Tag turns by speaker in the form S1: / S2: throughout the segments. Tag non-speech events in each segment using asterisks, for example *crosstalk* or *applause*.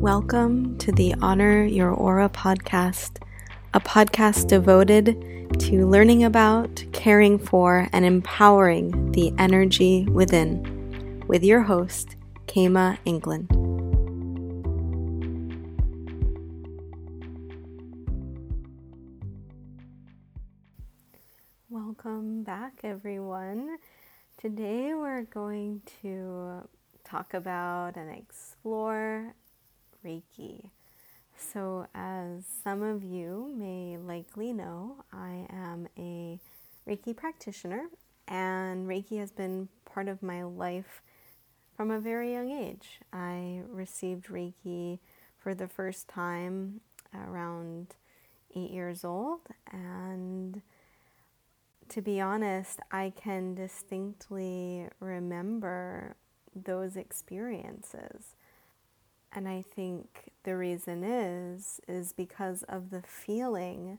S1: Welcome to the Honor Your Aura podcast, a podcast devoted to learning about, caring for, and empowering the energy within, with your host, Kema England. Welcome back, everyone. Today we're going to talk about and explore Reiki. So, as some of you may likely know, I am a Reiki practitioner, and Reiki has been part of my life from a very young age. I received Reiki for the first time around eight years old, and to be honest, I can distinctly remember those experiences. And I think the reason is is because of the feeling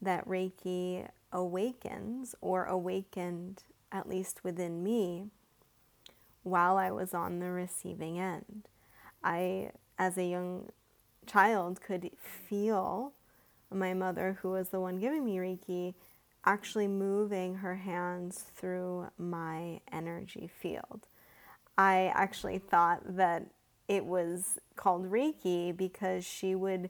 S1: that Reiki awakens or awakened at least within me while I was on the receiving end. I as a young child could feel my mother who was the one giving me Reiki actually moving her hands through my energy field. I actually thought that it was called Reiki because she would,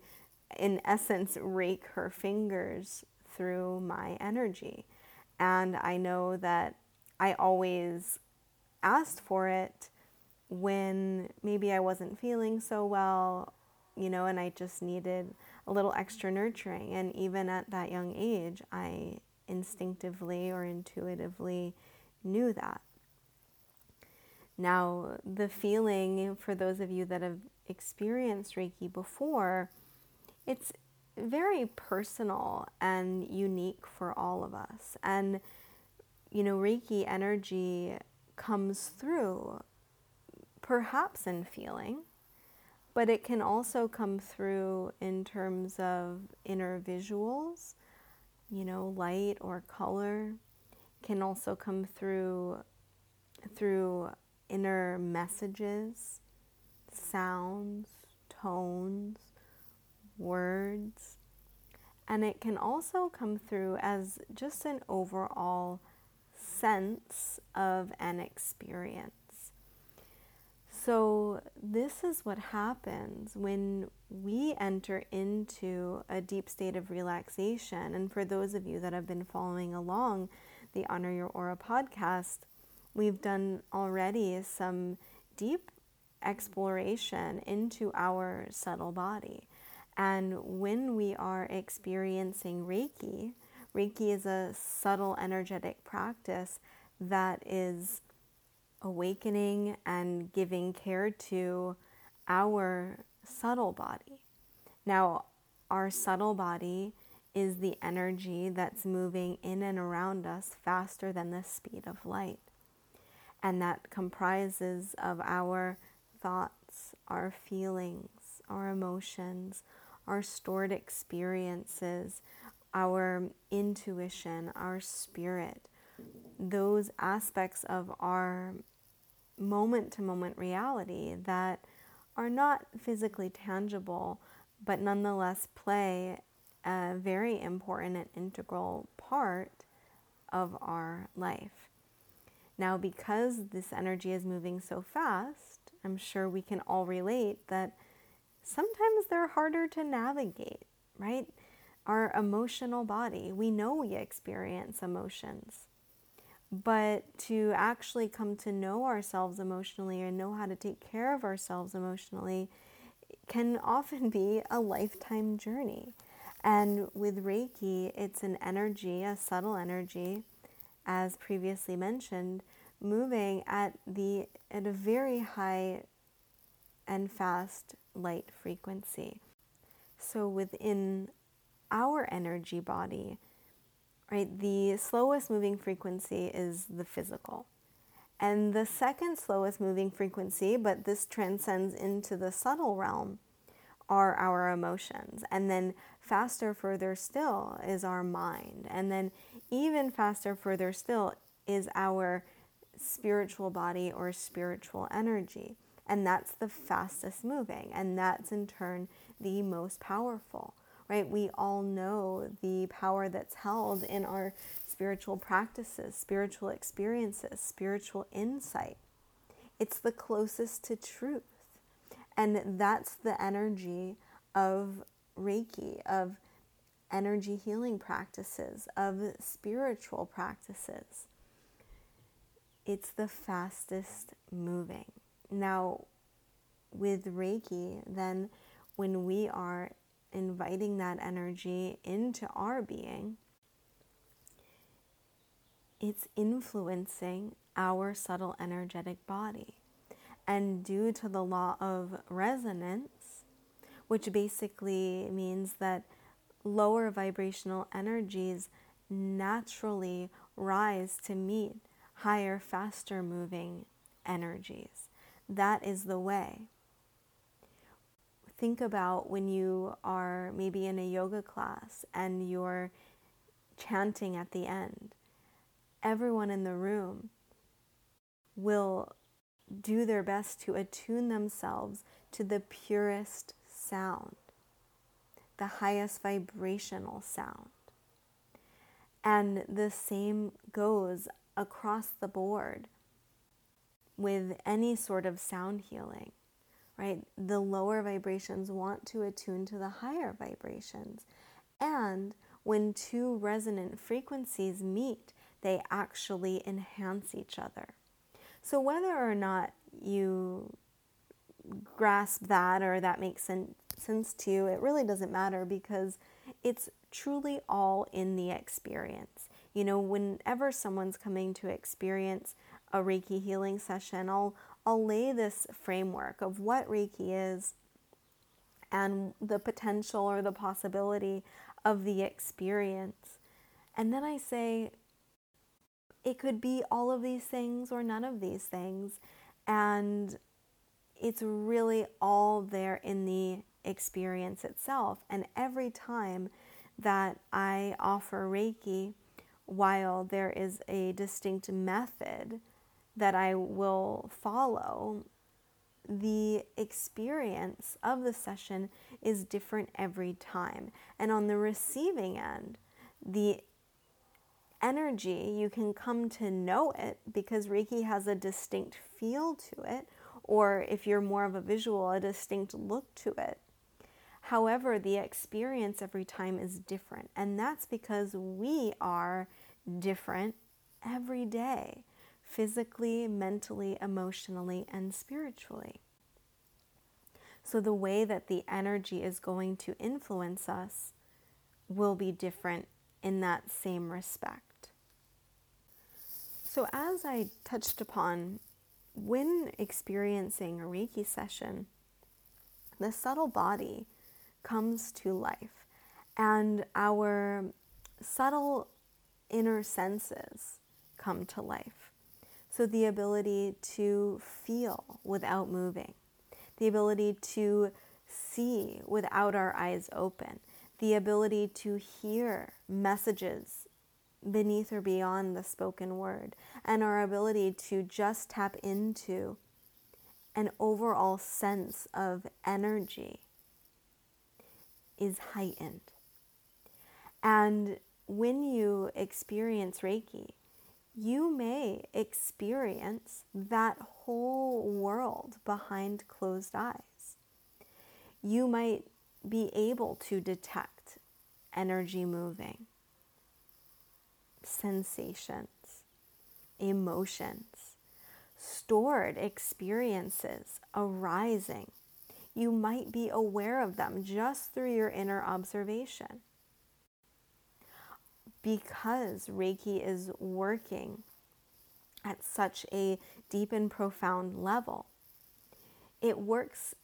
S1: in essence, rake her fingers through my energy. And I know that I always asked for it when maybe I wasn't feeling so well, you know, and I just needed a little extra nurturing. And even at that young age, I instinctively or intuitively knew that. Now, the feeling for those of you that have experienced Reiki before, it's very personal and unique for all of us. And, you know, Reiki energy comes through perhaps in feeling, but it can also come through in terms of inner visuals, you know, light or color, can also come through through inner messages, sounds, tones, words. And it can also come through as just an overall sense of an experience. So, this is what happens when we enter into a deep state of relaxation. And for those of you that have been following along the Honor Your Aura podcast, we've done already some deep exploration into our subtle body. And when we are experiencing Reiki, Reiki is a subtle energetic practice that is awakening and giving care to our subtle body. Now, our subtle body is the energy that's moving in and around us faster than the speed of light and that comprises of our thoughts, our feelings, our emotions, our stored experiences, our intuition, our spirit, those aspects of our moment to moment reality that are not physically tangible, but nonetheless play a very important and integral part of our life. Now, because this energy is moving so fast, I'm sure we can all relate that sometimes they're harder to navigate, right? Our emotional body, we know we experience emotions. But to actually come to know ourselves emotionally and know how to take care of ourselves emotionally can often be a lifetime journey. And with Reiki, it's an energy, a subtle energy as previously mentioned, moving at the at a very high and fast light frequency. So within our energy body, right, the slowest moving frequency is the physical. And the second slowest moving frequency, but this transcends into the subtle realm, are our emotions. And then faster, further still is our mind. And then even faster, further still is our spiritual body or spiritual energy. And that's the fastest moving. And that's in turn the most powerful, right? We all know the power that's held in our spiritual practices, spiritual experiences, spiritual insight. It's the closest to truth. And that's the energy of Reiki, of energy healing practices, of spiritual practices. It's the fastest moving. Now, with Reiki, then when we are inviting that energy into our being, it's influencing our subtle energetic body. And due to the law of resonance, which basically means that lower vibrational energies naturally rise to meet higher, faster moving energies. That is the way. Think about when you are maybe in a yoga class and you're chanting at the end. Everyone in the room will do their best to attune themselves to the purest sound, the highest vibrational sound. And the same goes across the board with any sort of sound healing, right? The lower vibrations want to attune to the higher vibrations. And when two resonant frequencies meet, they actually enhance each other. So, whether or not you grasp that or that makes sense to you, it really doesn't matter because it's truly all in the experience. You know, whenever someone's coming to experience a Reiki healing session, I'll I'll lay this framework of what Reiki is and the potential or the possibility of the experience. And then I say it could be all of these things or none of these things. And it's really all there in the experience itself. And every time that I offer Reiki, while there is a distinct method that I will follow, the experience of the session is different every time. And on the receiving end, the energy, you can come to know it because Reiki has a distinct feel to it, or if you're more of a visual, a distinct look to it. However, the experience every time is different, and that's because we are different every day physically, mentally, emotionally, and spiritually. So, the way that the energy is going to influence us will be different in that same respect. So, as I touched upon, when experiencing a Reiki session, the subtle body comes to life, and our subtle inner senses come to life. So, the ability to feel without moving, the ability to see without our eyes open, the ability to hear messages beneath or beyond the spoken word, and our ability to just tap into an overall sense of energy is heightened. And when you experience Reiki, you may experience that whole world behind closed eyes. You might be able to detect energy moving, sensations, emotions, stored experiences arising. You might be aware of them just through your inner observation because Reiki is working at such a deep and profound level. It works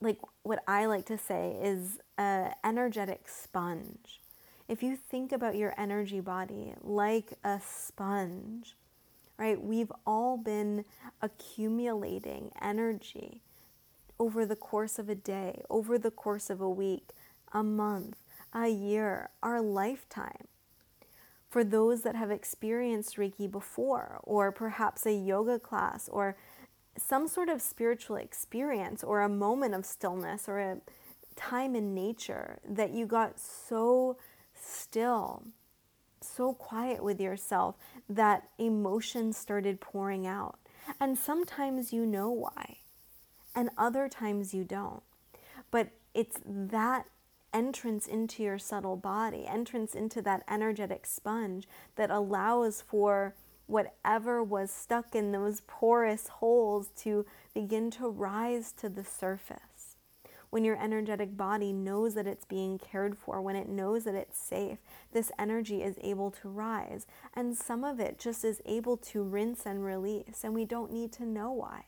S1: like what I like to say is an energetic sponge. If you think about your energy body like a sponge, right, we've all been accumulating energy over the course of a day, over the course of a week, a month, a year, our lifetime. For those that have experienced Reiki before, or perhaps a yoga class, or some sort of spiritual experience or a moment of stillness or a time in nature that you got so still, so quiet with yourself that emotions started pouring out. And sometimes you know why, and other times you don't. But it's that entrance into your subtle body, entrance into that energetic sponge that allows for whatever was stuck in those porous holes to begin to rise to the surface. When your energetic body knows that it's being cared for, when it knows that it's safe, this energy is able to rise. And some of it just is able to rinse and release, and we don't need to know why.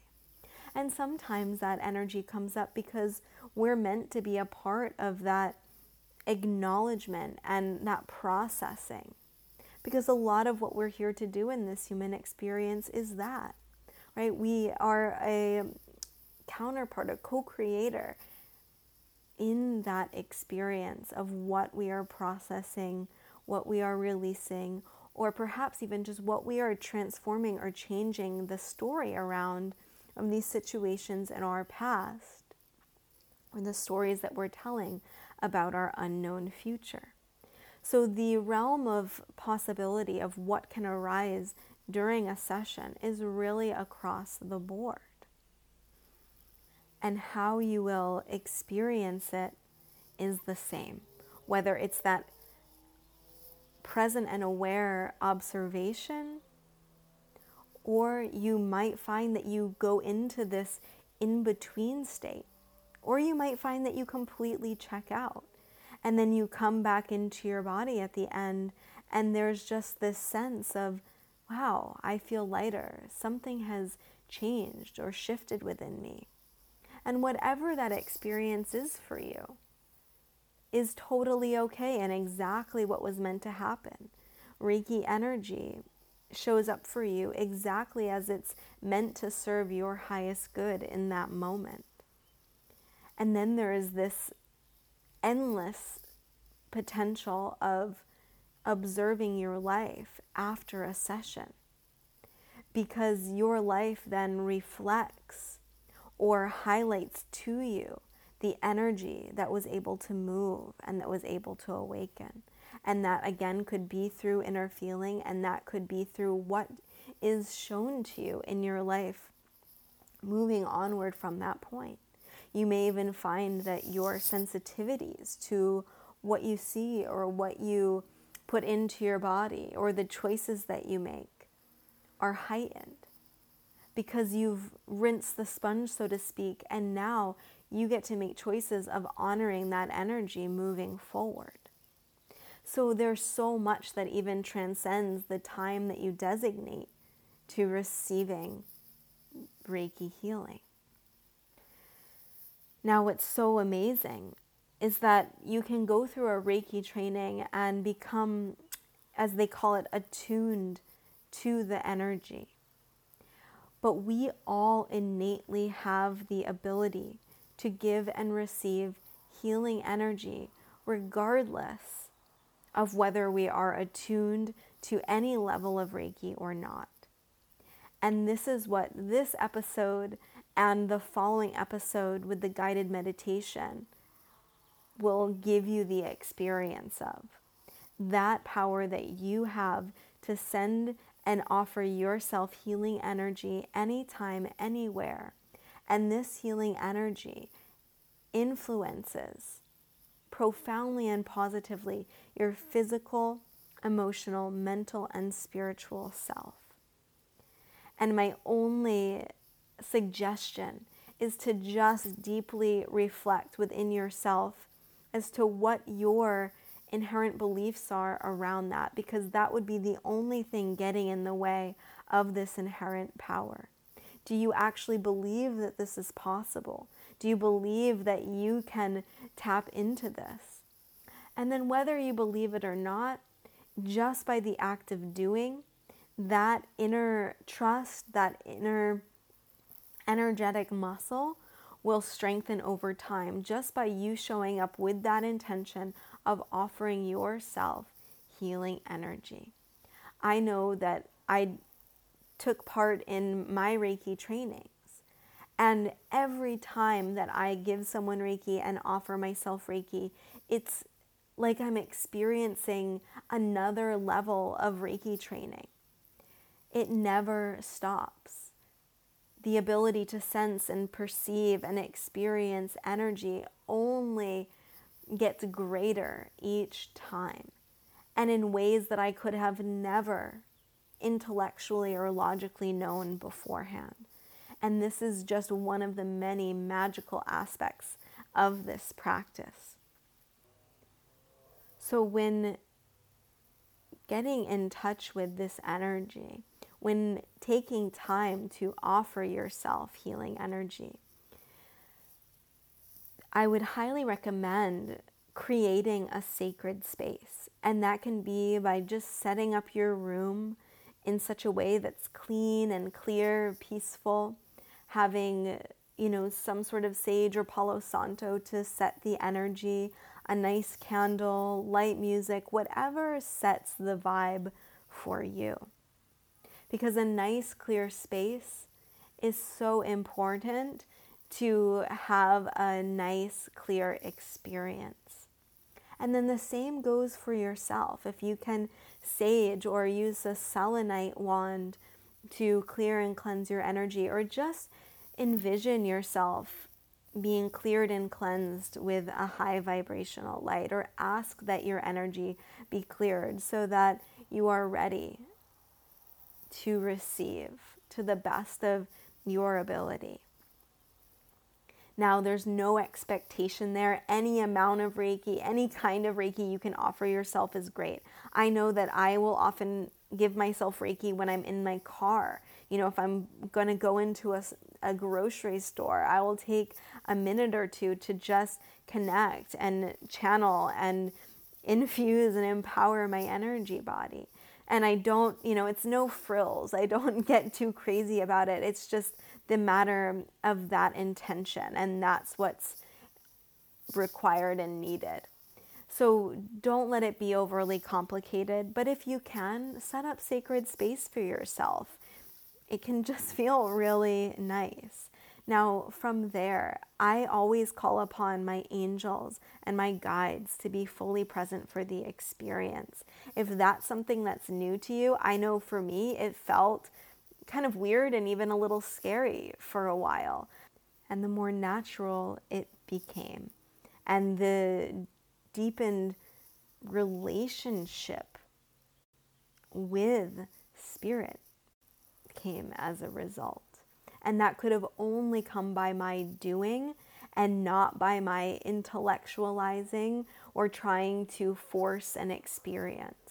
S1: And sometimes that energy comes up because we're meant to be a part of that acknowledgement and that processing because a lot of what we're here to do in this human experience is that, right? We are a counterpart, a co creator in that experience of what we are processing, what we are releasing, or perhaps even just what we are transforming or changing the story around of these situations in our past, or the stories that we're telling about our unknown future. So, the realm of possibility of what can arise during a session is really across the board. And how you will experience it is the same, whether it's that present and aware observation, or you might find that you go into this in between state, or you might find that you completely check out and then you come back into your body at the end, and there's just this sense of, wow, I feel lighter. Something has changed or shifted within me. And whatever that experience is for you is totally okay and exactly what was meant to happen. Reiki energy shows up for you exactly as it's meant to serve your highest good in that moment. And then there is this endless potential of observing your life after a session because your life then reflects or highlights to you the energy that was able to move and that was able to awaken. And that again could be through inner feeling, and that could be through what is shown to you in your life moving onward from that point. You may even find that your sensitivities to what you see or what you put into your body or the choices that you make are heightened because you've rinsed the sponge, so to speak, and now you get to make choices of honoring that energy moving forward. So there's so much that even transcends the time that you designate to receiving Reiki healing. Now, what's so amazing is that you can go through a Reiki training and become, as they call it, attuned to the energy. But we all innately have the ability to give and receive healing energy regardless of whether we are attuned to any level of Reiki or not. And this is what this episode and the following episode with the guided meditation will give you the experience of. That power that you have to send and offer yourself healing energy anytime, anywhere. And this healing energy influences profoundly and positively your physical, emotional, mental, and spiritual self. And my only suggestion is to just deeply reflect within yourself as to what your inherent beliefs are around that, because that would be the only thing getting in the way of this inherent power. Do you actually believe that this is possible? Do you believe that you can tap into this? And then, whether you believe it or not, just by the act of doing, that inner trust, that inner energetic muscle will strengthen over time just by you showing up with that intention of offering yourself healing energy. I know that I took part in my Reiki trainings And every time that I give someone Reiki and offer myself Reiki, it's like I'm experiencing another level of Reiki training. It never stops. The ability to sense and perceive and experience energy only gets greater each time, and in ways that I could have never intellectually or logically known beforehand. And this is just one of the many magical aspects of this practice. So, when getting in touch with this energy, when taking time to offer yourself healing energy, I would highly recommend creating a sacred space. And that can be by just setting up your room in such a way that's clean and clear, peaceful, having, you know, some sort of sage or Palo Santo to set the energy, a nice candle, light music, whatever sets the vibe for you. Because a nice, clear space is so important to have a nice, clear experience. And then the same goes for yourself. If you can sage or use a selenite wand to clear and cleanse your energy, or just envision yourself being cleared and cleansed with a high vibrational light, or ask that your energy be cleared so that you are ready to receive to the best of your ability. Now, there's no expectation there. Any amount of Reiki, any kind of Reiki you can offer yourself is great. I know that I will often give myself Reiki when I'm in my car. You know, if I'm going to go into a, a grocery store, I will take a minute or two to just connect and channel and infuse and empower my energy body. And I don't, you know, it's no frills. I don't *laughs* get too crazy about it. It's just the matter of that intention, and that's what's required and needed. So don't let it be overly complicated, but if you can, set up sacred space for yourself. It can *laughs* just feel really nice. Now, from there, I always call upon my angels and my guides to be fully present for the experience. If that's something that's new to you, I know for me, it felt kind of weird and even a little scary for a while. And the more natural it became, and the deepened relationship with spirit came as a result. And that could have only come by my doing and not by my intellectualizing or trying to force an experience.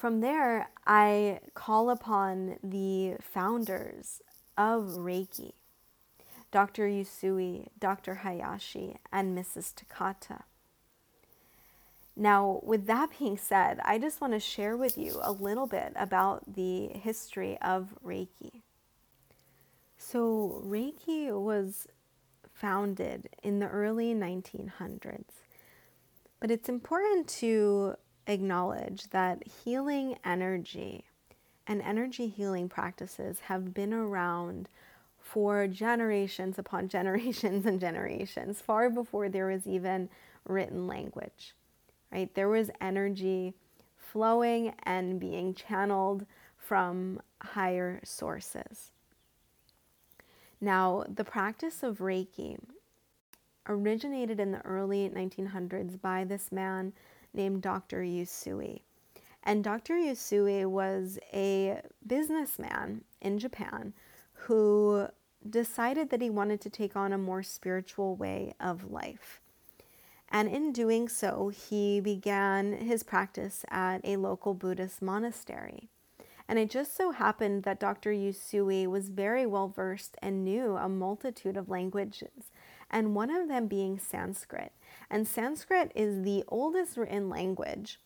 S1: From there, I call upon the founders of Reiki, Dr. Usui, Dr. Hayashi, and Mrs. Takata. Now, with that being said, I just want to share with you a little bit about the history of Reiki. So, Reiki was founded in the early 1900s, but it's important to acknowledge that healing energy and energy healing practices have been around for generations upon *laughs* generations and generations, far before there was even written language. Right? There was energy flowing and being channeled from higher sources. Now, the practice of Reiki originated in the early 1900s by this man named Dr. Usui. And Dr. Usui was a businessman in Japan who decided that he wanted to take on a more spiritual way of life. And in doing so, he began his practice at a local Buddhist monastery. And it just so happened that Dr. Usui was very well versed and knew a multitude of languages, and one of them being Sanskrit. And Sanskrit is the oldest written language,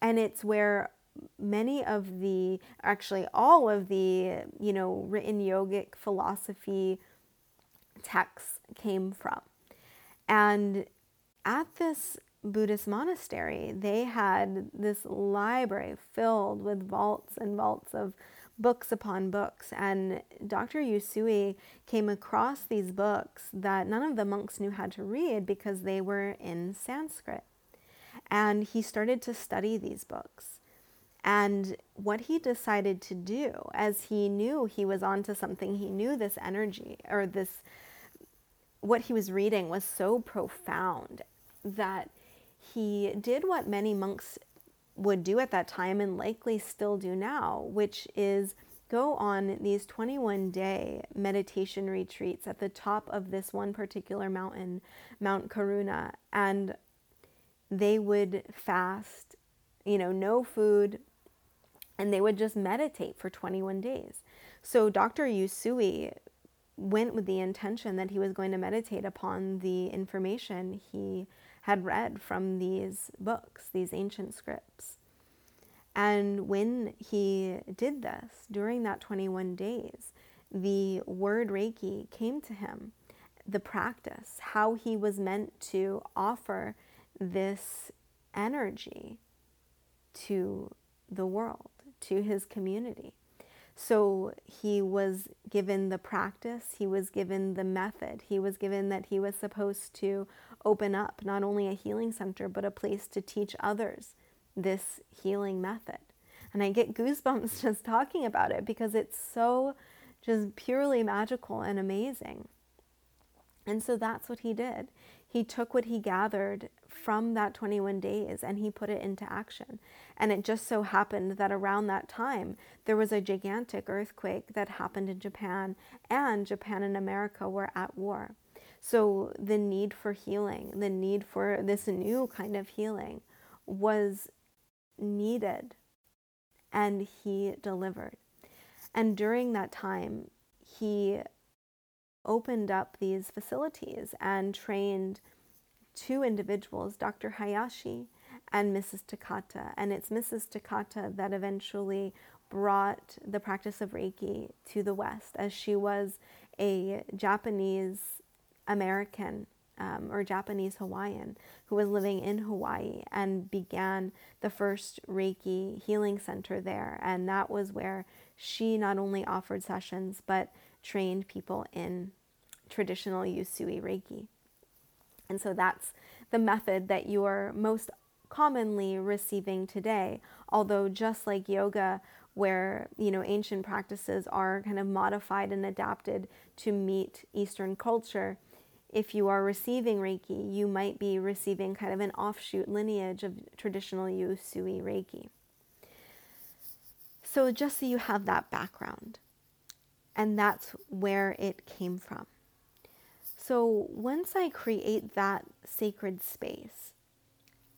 S1: and it's where many of the, actually, all of the, you know, written yogic philosophy texts came from. And at this Buddhist monastery, they had this library filled with vaults and vaults of books upon books. And Dr. Usui came across these books that none of the monks knew how to read because they were in Sanskrit. And he started to study these books. And what he decided to do, as he knew he was onto something, he knew this energy or this, what he was reading was so profound that he did what many monks would do at that time and likely still do now, which is go on these 21 day meditation retreats at the top of this one particular mountain, Mount Karuna, and they would fast, you know, no food, and they would just meditate for 21 days. So Dr. Usui went with the intention that he was going to meditate upon the information he had read from these books, these ancient scripts. And when he did this during that 21 days, the word Reiki came to him, the practice, how he was meant to offer this energy to the world, to his community. So he was given the practice, he was given the method, he was given that he was supposed to open up not only a healing center, but a place to teach others this healing method. And I get goosebumps *laughs* just talking about it because it's so just purely magical and amazing. And so that's what he did. He took what he gathered from that 21 days and he put it into action. And it just so happened that around that time, there was a gigantic earthquake that happened in Japan, and Japan and America were at war. So the need for healing, the need for this new kind of healing was needed, and he delivered. And during that time, he opened up these facilities and trained two individuals, Dr. Hayashi and Mrs. Takata. And it's Mrs. Takata that eventually brought the practice of Reiki to the West, as she was a Japanese American um, or Japanese Hawaiian who was living in Hawaii and began the first Reiki healing center there. And that was where she not only offered sessions but trained people in traditional Usui Reiki. And so that's the method that you are most commonly receiving today. Although, just like yoga, where you know ancient practices are kind of modified and adapted to meet Eastern culture, if you are receiving Reiki, you might be receiving kind of an offshoot lineage of traditional Usui Reiki. So, just so you have that background, and that's where it came from. So once I create that sacred space,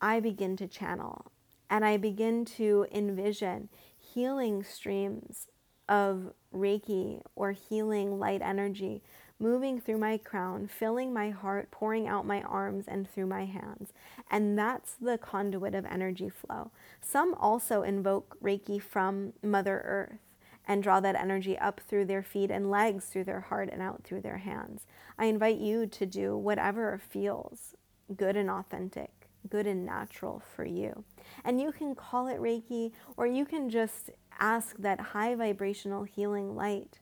S1: I begin to channel and I begin to envision healing streams of Reiki or healing light energy moving through my crown, filling my heart, pouring out my arms and through my hands. And that's the conduit of energy flow. Some also invoke Reiki from Mother Earth and draw that energy up through their feet and legs, through their heart, and out through their hands. I invite you to do whatever feels good and authentic, good and natural for you. And you can call it Reiki, or you can just ask that high vibrational healing light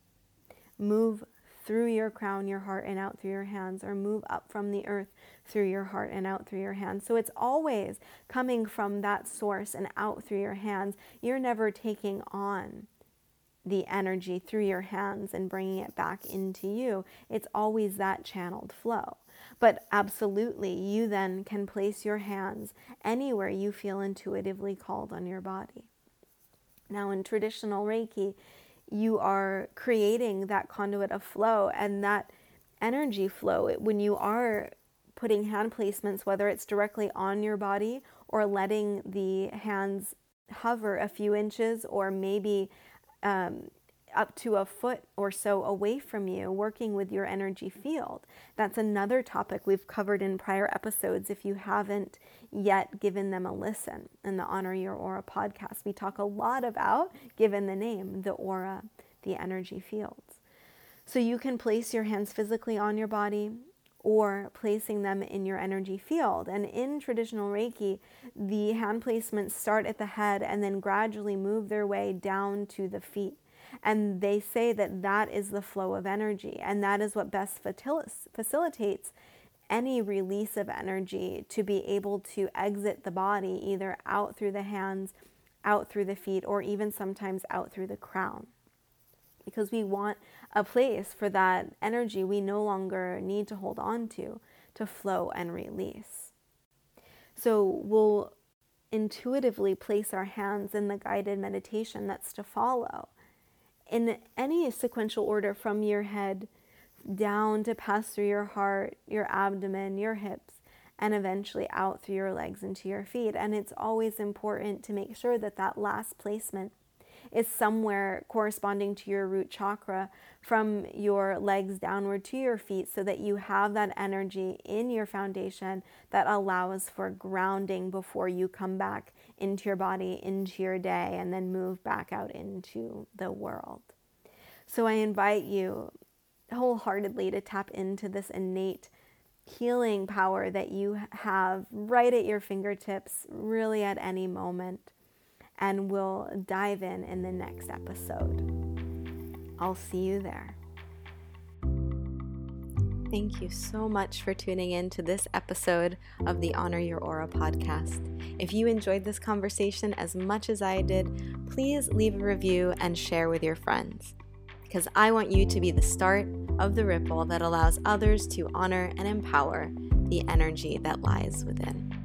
S1: move through your crown, your heart, and out through your hands, or move up from the earth through your heart and out through your hands. So it's always coming from that source and out through your hands. You're never taking on the energy through your hands and bringing it back into you. It's always that channeled flow. But absolutely, you then can place your hands anywhere you feel intuitively called on your body. Now, in traditional Reiki, you are creating that conduit of flow and that energy flow. When you are putting hand placements, whether it's directly on your body or letting the hands hover a few inches or maybe um, up to a foot or so away from you, working with your energy field. That's another topic we've covered in prior episodes. If you haven't yet given them a listen in the Honor Your Aura podcast, we talk a lot about, given the name, the aura, the energy fields. So you can place your hands physically on your body or placing them in your energy field. And in traditional Reiki, the hand placements start at the head and then gradually move their way down to the feet. And they say that that is the flow of energy, and that is what best facilitates any release of energy to be able to exit the body either out through the hands, out through the feet, or even sometimes out through the crown. Because we want a place for that energy we no longer need to hold on to to flow and release. So we'll intuitively place our hands in the guided meditation that's to follow in any sequential order from your head down to pass through your heart, your abdomen, your hips, and eventually out through your legs into your feet. And it's always important to make sure that that last placement is somewhere corresponding to your root chakra from your legs downward to your feet so that you have that energy in your foundation that allows for grounding before you come back into your body, into your day, and then move back out into the world. So I invite you wholeheartedly to tap into this innate healing power that you have right at your fingertips, really at any moment and we'll dive in in the next episode. I'll see you there. Thank you so much for tuning in to this episode of the Honor Your Aura podcast. If you enjoyed this conversation as much as I did, please leave a review and share with your friends. Because I want you to be the start of the ripple that allows others to honor and empower the energy that lies within.